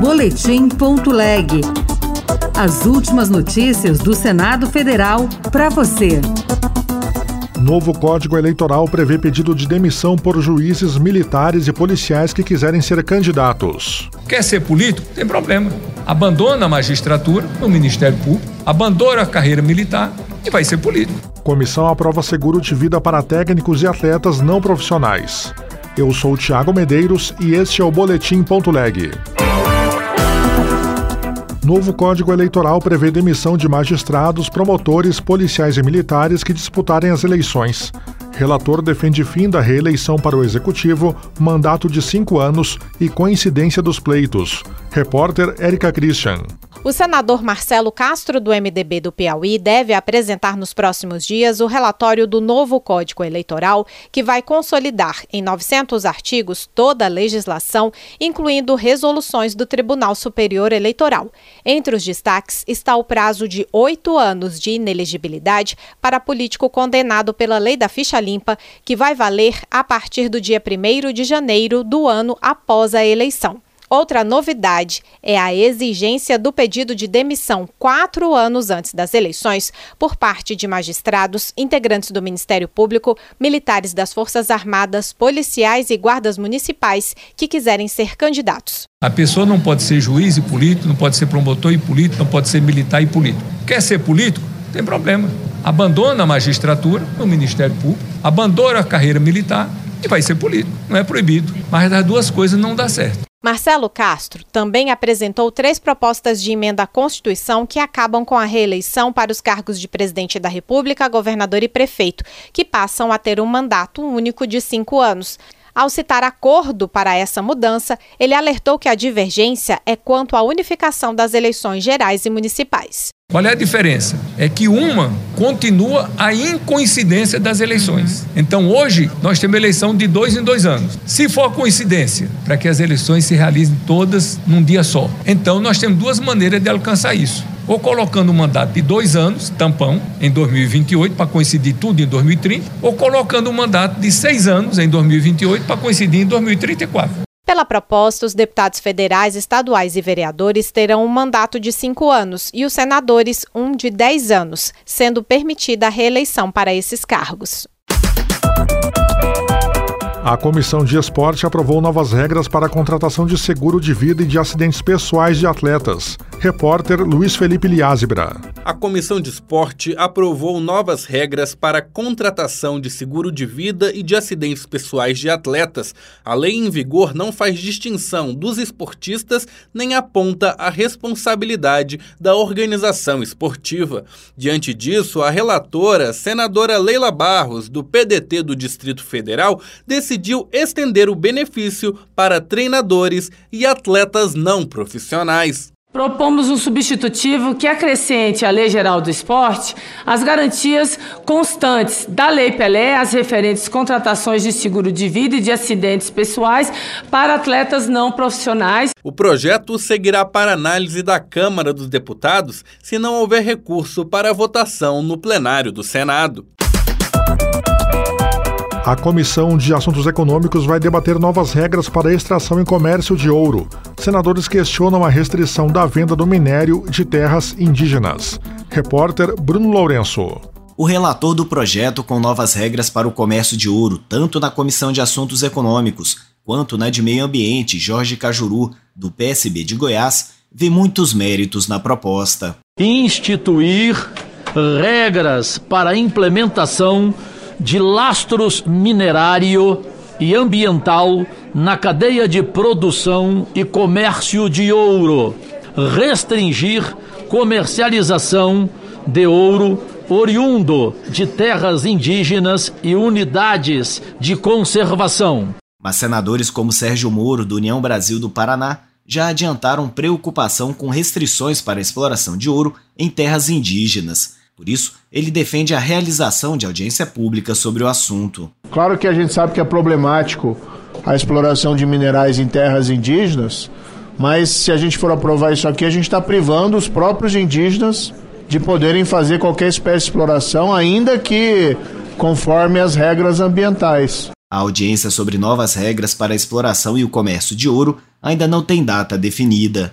Boletim.leg. As últimas notícias do Senado Federal para você. Novo Código Eleitoral prevê pedido de demissão por juízes militares e policiais que quiserem ser candidatos. Quer ser político? Tem problema. Abandona a magistratura no Ministério Público, abandona a carreira militar e vai ser político. Comissão aprova seguro de vida para técnicos e atletas não profissionais. Eu sou o Tiago Medeiros e este é o Boletim Ponto Leg. Novo Código Eleitoral prevê demissão de magistrados, promotores, policiais e militares que disputarem as eleições. Relator defende fim da reeleição para o Executivo, mandato de cinco anos e coincidência dos pleitos. Repórter Érica Christian. O senador Marcelo Castro, do MDB do Piauí, deve apresentar nos próximos dias o relatório do novo Código Eleitoral, que vai consolidar em 900 artigos toda a legislação, incluindo resoluções do Tribunal Superior Eleitoral. Entre os destaques está o prazo de oito anos de inelegibilidade para político condenado pela lei da ficha limpa, que vai valer a partir do dia 1 de janeiro do ano após a eleição. Outra novidade é a exigência do pedido de demissão quatro anos antes das eleições por parte de magistrados, integrantes do Ministério Público, militares das Forças Armadas, policiais e guardas municipais que quiserem ser candidatos. A pessoa não pode ser juiz e político, não pode ser promotor e político, não pode ser militar e político. Quer ser político? Tem problema. Abandona a magistratura no Ministério Público, abandona a carreira militar e vai ser político. Não é proibido. Mas as duas coisas não dá certo. Marcelo Castro também apresentou três propostas de emenda à Constituição que acabam com a reeleição para os cargos de presidente da República, governador e prefeito, que passam a ter um mandato único de cinco anos. Ao citar acordo para essa mudança, ele alertou que a divergência é quanto à unificação das eleições gerais e municipais. Qual é a diferença? É que uma continua a incoincidência das eleições. Então hoje nós temos eleição de dois em dois anos. Se for coincidência, para que as eleições se realizem todas num dia só. Então nós temos duas maneiras de alcançar isso. Ou colocando um mandato de dois anos, tampão, em 2028, para coincidir tudo em 2030, ou colocando um mandato de seis anos em 2028 para coincidir em 2034. Pela proposta, os deputados federais, estaduais e vereadores terão um mandato de cinco anos e os senadores um de dez anos, sendo permitida a reeleição para esses cargos. A Comissão de Esporte aprovou novas regras para a contratação de seguro de vida e de acidentes pessoais de atletas. Repórter Luiz Felipe Liázebra. A Comissão de Esporte aprovou novas regras para a contratação de seguro de vida e de acidentes pessoais de atletas. A lei em vigor não faz distinção dos esportistas nem aponta a responsabilidade da organização esportiva. Diante disso, a relatora, senadora Leila Barros, do PDT do Distrito Federal, decidiu estender o benefício para treinadores e atletas não profissionais. Propomos um substitutivo que acrescente à Lei Geral do Esporte as garantias constantes da Lei Pelé, as referentes contratações de seguro de vida e de acidentes pessoais para atletas não profissionais. O projeto seguirá para análise da Câmara dos Deputados se não houver recurso para votação no plenário do Senado. A Comissão de Assuntos Econômicos vai debater novas regras para a extração e comércio de ouro. Senadores questionam a restrição da venda do minério de terras indígenas. Repórter Bruno Lourenço. O relator do projeto com novas regras para o comércio de ouro, tanto na Comissão de Assuntos Econômicos quanto na de Meio Ambiente, Jorge Cajuru, do PSB de Goiás, vê muitos méritos na proposta. Instituir regras para a implementação de lastros minerário e ambiental na cadeia de produção e comércio de ouro, restringir comercialização de ouro oriundo de terras indígenas e unidades de conservação. Mas senadores como Sérgio Moro, do União Brasil do Paraná, já adiantaram preocupação com restrições para a exploração de ouro em terras indígenas. Por isso, ele defende a realização de audiência pública sobre o assunto. Claro que a gente sabe que é problemático a exploração de minerais em terras indígenas, mas se a gente for aprovar isso aqui, a gente está privando os próprios indígenas de poderem fazer qualquer espécie de exploração, ainda que conforme as regras ambientais. A audiência sobre novas regras para a exploração e o comércio de ouro ainda não tem data definida.